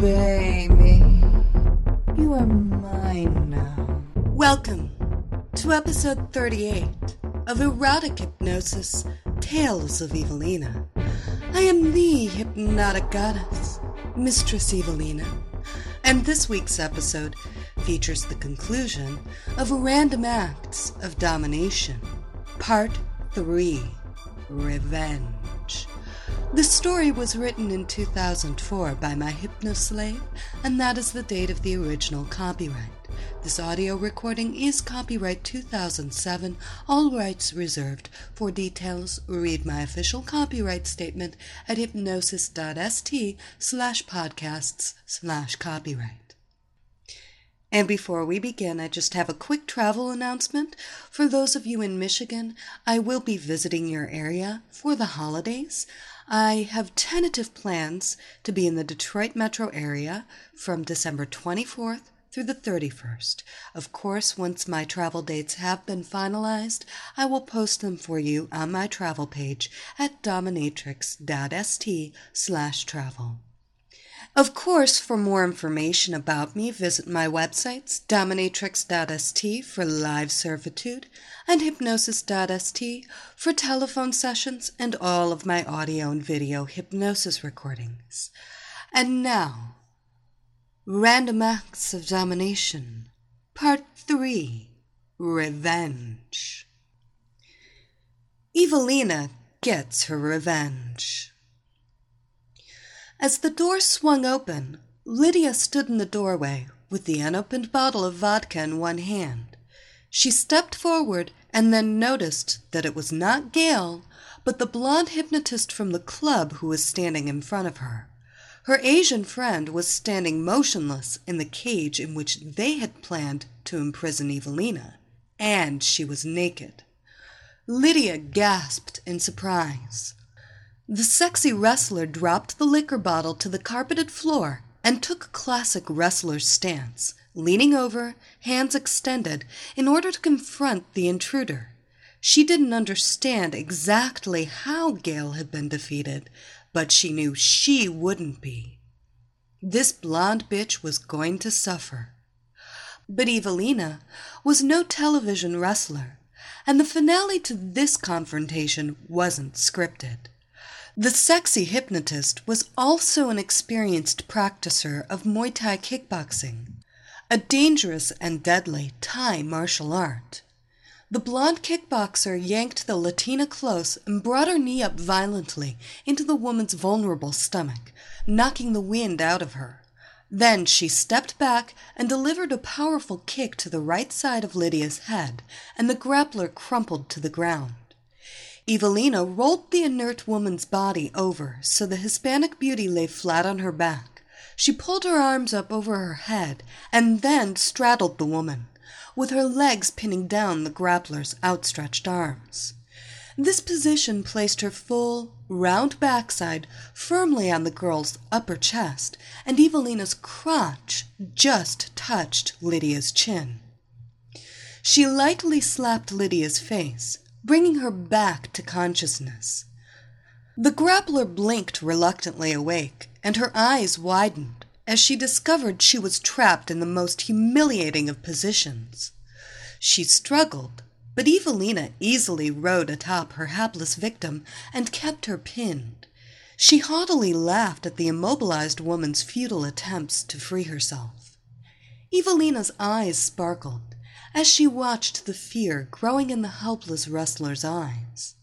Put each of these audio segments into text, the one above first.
Baby, you are mine now. Welcome to episode 38 of Erotic Hypnosis Tales of Evilena. I am the hypnotic goddess, Mistress Evilena, and this week's episode features the conclusion of Random Acts of Domination, Part 3 Revenge. The story was written in 2004 by my hypnoslave, and that is the date of the original copyright. This audio recording is copyright 2007, all rights reserved. For details, read my official copyright statement at hypnosis.st slash podcasts slash copyright. And before we begin, I just have a quick travel announcement. For those of you in Michigan, I will be visiting your area for the holidays. I have tentative plans to be in the Detroit metro area from December 24th through the 31st. Of course, once my travel dates have been finalized, I will post them for you on my travel page at dominatrix.st slash travel. Of course, for more information about me, visit my websites dominatrix.st for live servitude and hypnosis.st for telephone sessions and all of my audio and video hypnosis recordings. And now, Random Acts of Domination, Part 3 Revenge. Evilena gets her revenge. As the door swung open, Lydia stood in the doorway with the unopened bottle of vodka in one hand. She stepped forward and then noticed that it was not Gail, but the blonde hypnotist from the club who was standing in front of her. Her Asian friend was standing motionless in the cage in which they had planned to imprison Evilena, and she was naked. Lydia gasped in surprise. The sexy wrestler dropped the liquor bottle to the carpeted floor and took a classic wrestler's stance, leaning over, hands extended, in order to confront the intruder. She didn't understand exactly how Gail had been defeated, but she knew she wouldn't be. This blonde bitch was going to suffer. But Evilena was no television wrestler, and the finale to this confrontation wasn't scripted. The sexy hypnotist was also an experienced practicer of Muay Thai kickboxing, a dangerous and deadly Thai martial art. The blonde kickboxer yanked the Latina close and brought her knee up violently into the woman's vulnerable stomach, knocking the wind out of her. Then she stepped back and delivered a powerful kick to the right side of Lydia's head, and the grappler crumpled to the ground. Evilena rolled the inert woman's body over so the Hispanic beauty lay flat on her back. She pulled her arms up over her head and then straddled the woman, with her legs pinning down the grappler's outstretched arms. This position placed her full, round backside firmly on the girl's upper chest, and Evilena's crotch just touched Lydia's chin. She lightly slapped Lydia's face, bringing her back to consciousness. The grappler blinked reluctantly awake, and her eyes widened as she discovered she was trapped in the most humiliating of positions. She struggled, but Evilena easily rode atop her hapless victim and kept her pinned. She haughtily laughed at the immobilized woman's futile attempts to free herself. Evilena's eyes sparkled as she watched the fear growing in the helpless wrestler's eyes.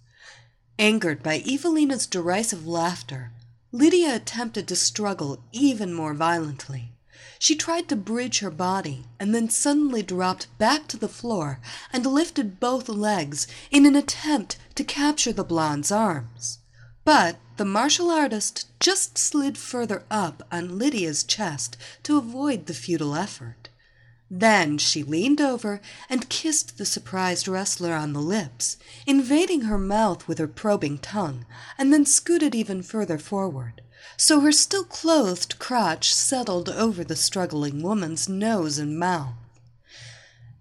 Angered by Evilena's derisive laughter, Lydia attempted to struggle even more violently. She tried to bridge her body and then suddenly dropped back to the floor and lifted both legs in an attempt to capture the blonde's arms. But the martial artist just slid further up on Lydia's chest to avoid the futile effort. Then she leaned over and kissed the surprised wrestler on the lips, invading her mouth with her probing tongue, and then scooted even further forward, so her still clothed crotch settled over the struggling woman's nose and mouth.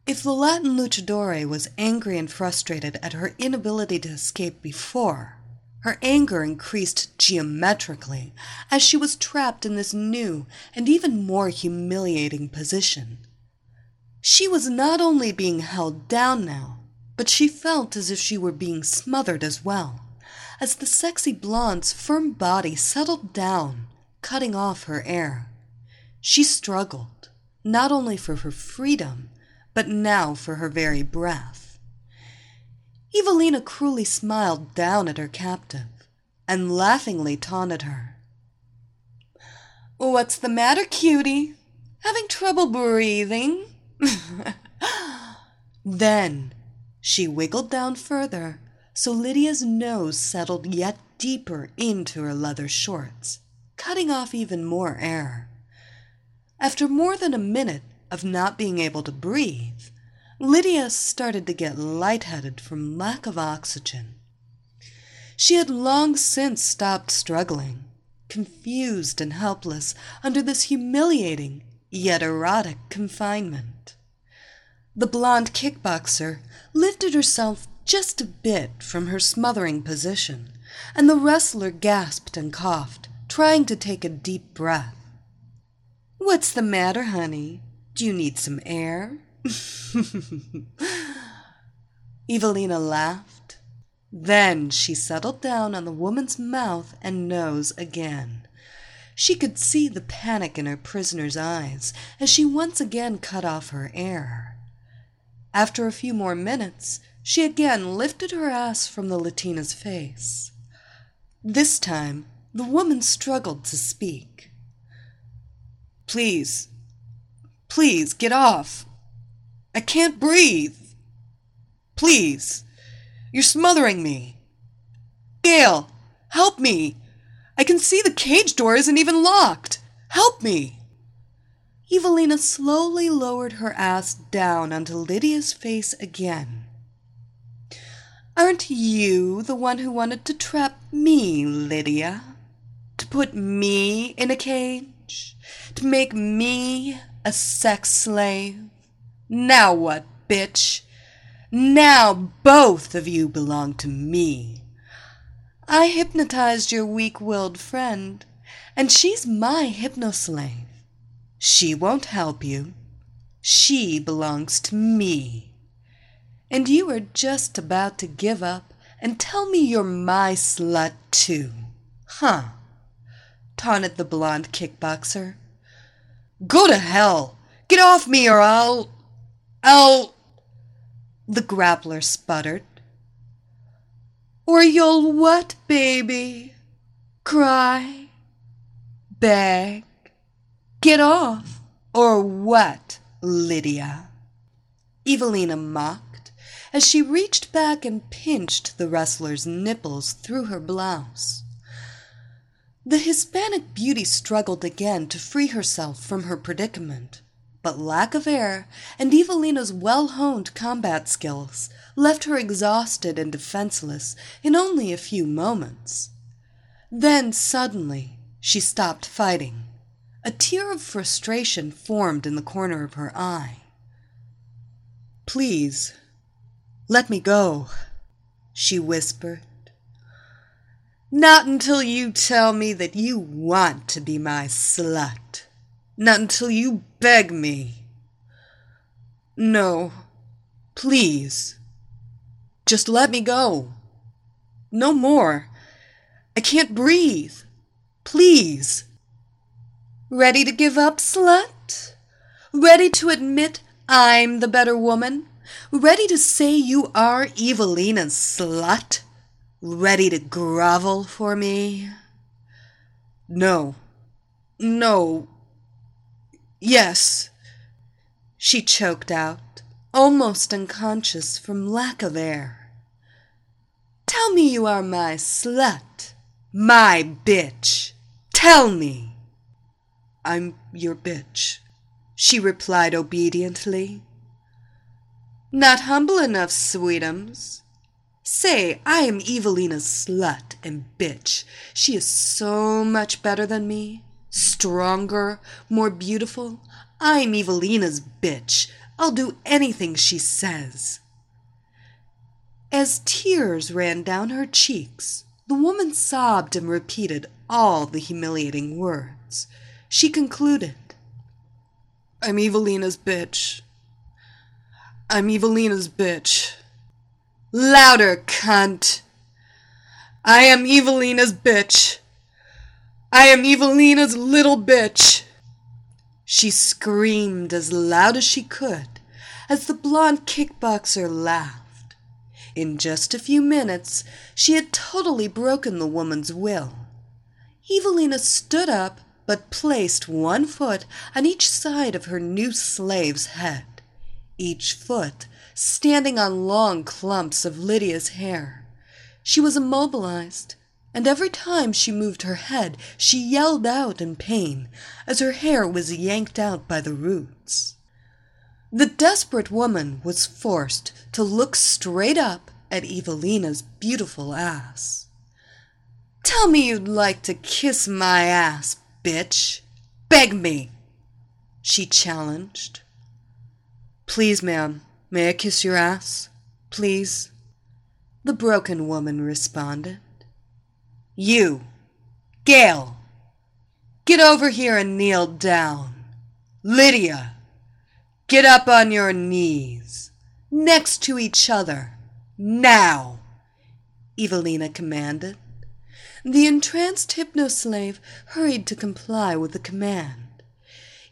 If the Latin luchadore was angry and frustrated at her inability to escape before, her anger increased geometrically as she was trapped in this new and even more humiliating position. She was not only being held down now, but she felt as if she were being smothered as well, as the sexy blonde's firm body settled down, cutting off her air. She struggled, not only for her freedom, but now for her very breath. Evilena cruelly smiled down at her captive and laughingly taunted her. What's the matter, cutie? Having trouble breathing? then she wiggled down further so Lydia's nose settled yet deeper into her leather shorts, cutting off even more air. After more than a minute of not being able to breathe, Lydia started to get lightheaded from lack of oxygen. She had long since stopped struggling, confused and helpless under this humiliating yet erotic confinement. The blonde kickboxer lifted herself just a bit from her smothering position, and the wrestler gasped and coughed, trying to take a deep breath. What's the matter, honey? Do you need some air? Evilena laughed. Then she settled down on the woman's mouth and nose again. She could see the panic in her prisoner's eyes as she once again cut off her air. After a few more minutes, she again lifted her ass from the Latina's face. This time, the woman struggled to speak. Please, please get off. I can't breathe. Please, you're smothering me. Gail, help me. I can see the cage door isn't even locked. Help me. Evilena slowly lowered her ass down onto Lydia's face again. Aren't you the one who wanted to trap me, Lydia? To put me in a cage? To make me a sex slave? Now what, bitch? Now both of you belong to me. I hypnotized your weak willed friend, and she's my hypnoslave. She won't help you. She belongs to me. And you are just about to give up and tell me you're my slut, too. Huh? taunted the blonde kickboxer. Go to hell! Get off me or I'll. I'll. The grappler sputtered. Or you'll what, baby? Cry? Beg? Get off? Or what, Lydia? Evilena mocked as she reached back and pinched the wrestler's nipples through her blouse. The Hispanic beauty struggled again to free herself from her predicament, but lack of air and Evilena's well honed combat skills left her exhausted and defenseless in only a few moments. Then suddenly she stopped fighting. A tear of frustration formed in the corner of her eye. Please, let me go, she whispered. Not until you tell me that you want to be my slut. Not until you beg me. No, please. Just let me go. No more. I can't breathe. Please. Ready to give up, slut? Ready to admit I'm the better woman? Ready to say you are Evilena's slut? Ready to grovel for me? No. No. Yes. She choked out, almost unconscious from lack of air. Tell me you are my slut. My bitch. Tell me. I'm your bitch, she replied obediently. Not humble enough, sweetums. Say, I am Evilena's slut and bitch. She is so much better than me, stronger, more beautiful. I'm Evilena's bitch. I'll do anything she says. As tears ran down her cheeks, the woman sobbed and repeated all the humiliating words. She concluded, I'm Evilena's bitch. I'm Evilena's bitch. Louder, cunt! I am Evilena's bitch. I am Evilena's little bitch. She screamed as loud as she could as the blonde kickboxer laughed. In just a few minutes, she had totally broken the woman's will. Evilena stood up but placed one foot on each side of her new slave's head, each foot standing on long clumps of Lydia's hair. She was immobilized, and every time she moved her head, she yelled out in pain as her hair was yanked out by the roots. The desperate woman was forced to look straight up at Evilena's beautiful ass. Tell me you'd like to kiss my ass, bitch. Beg me, she challenged. Please, ma'am, may I kiss your ass? Please? The broken woman responded. You, Gail, get over here and kneel down. Lydia, get up on your knees, next to each other, now, Evilena commanded. The entranced hypnoslave hurried to comply with the command.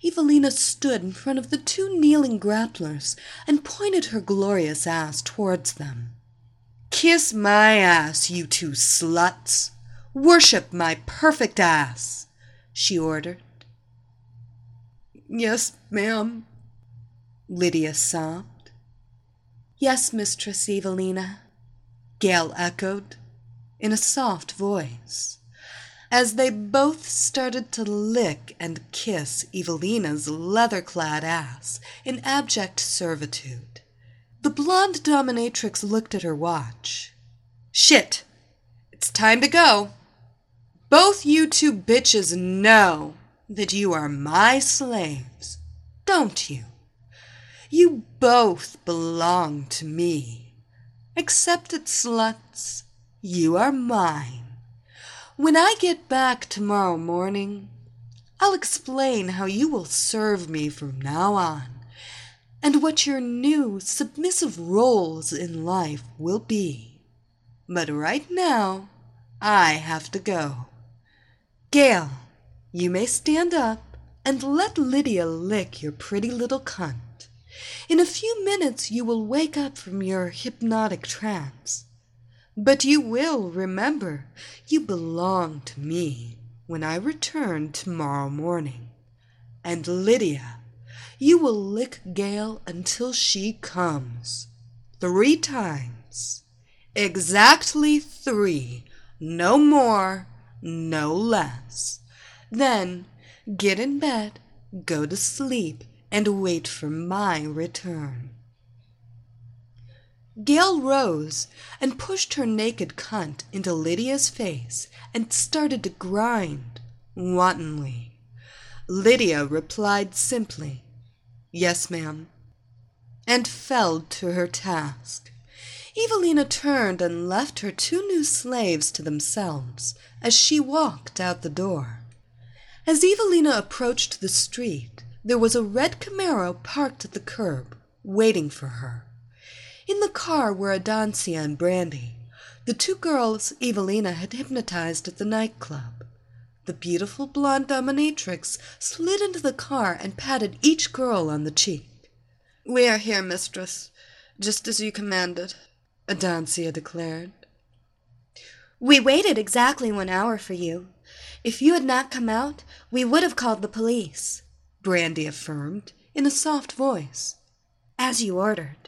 Evilena stood in front of the two kneeling grapplers and pointed her glorious ass towards them. Kiss my ass, you two sluts! Worship my perfect ass, she ordered. Yes, ma'am, Lydia sobbed. Yes, Mistress Evilena, Gail echoed in a soft voice, as they both started to lick and kiss Evilena's leather clad ass in abject servitude. The blonde dominatrix looked at her watch. Shit! It's time to go. Both you two bitches know that you are my slaves, don't you? You both belong to me. Accept it, sluts. You are mine. When I get back tomorrow morning, I'll explain how you will serve me from now on, and what your new submissive roles in life will be. But right now, I have to go. Gail, you may stand up and let Lydia lick your pretty little cunt. In a few minutes you will wake up from your hypnotic trance. But you will remember you belong to me when I return tomorrow morning. And Lydia, you will lick Gail until she comes. Three times. Exactly three. No more, no less. Then get in bed, go to sleep, and wait for my return. Gail rose and pushed her naked cunt into Lydia's face and started to grind wantonly. Lydia replied simply, Yes, ma'am, and fell to her task. Evilena turned and left her two new slaves to themselves as she walked out the door. As Evilena approached the street, there was a red Camaro parked at the curb, waiting for her. In the car were Adancia and Brandy, the two girls Evilena had hypnotized at the nightclub. The beautiful blonde dominatrix slid into the car and patted each girl on the cheek. We are here, mistress, just as you commanded, Adancia declared. We waited exactly one hour for you. If you had not come out, we would have called the police, Brandy affirmed in a soft voice. As you ordered.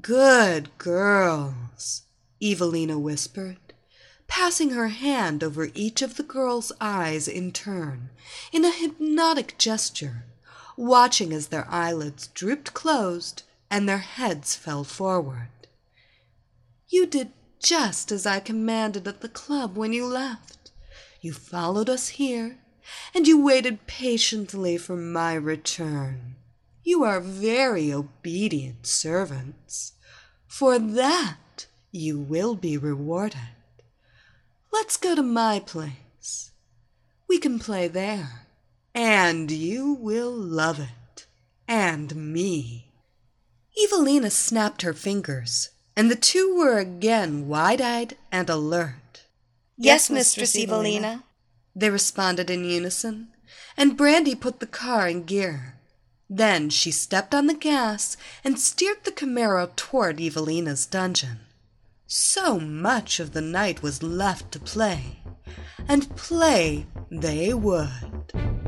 Good girls, Evilena whispered, passing her hand over each of the girls' eyes in turn, in a hypnotic gesture, watching as their eyelids drooped closed and their heads fell forward. You did just as I commanded at the club when you left. You followed us here, and you waited patiently for my return. You are very obedient servants. For that you will be rewarded. Let's go to my place. We can play there, and you will love it, and me. Evilena snapped her fingers, and the two were again wide eyed and alert. Yes, Mistress Evilena. They responded in unison, and Brandy put the car in gear. Then she stepped on the gas and steered the Camaro toward Evilena's dungeon. So much of the night was left to play, and play they would.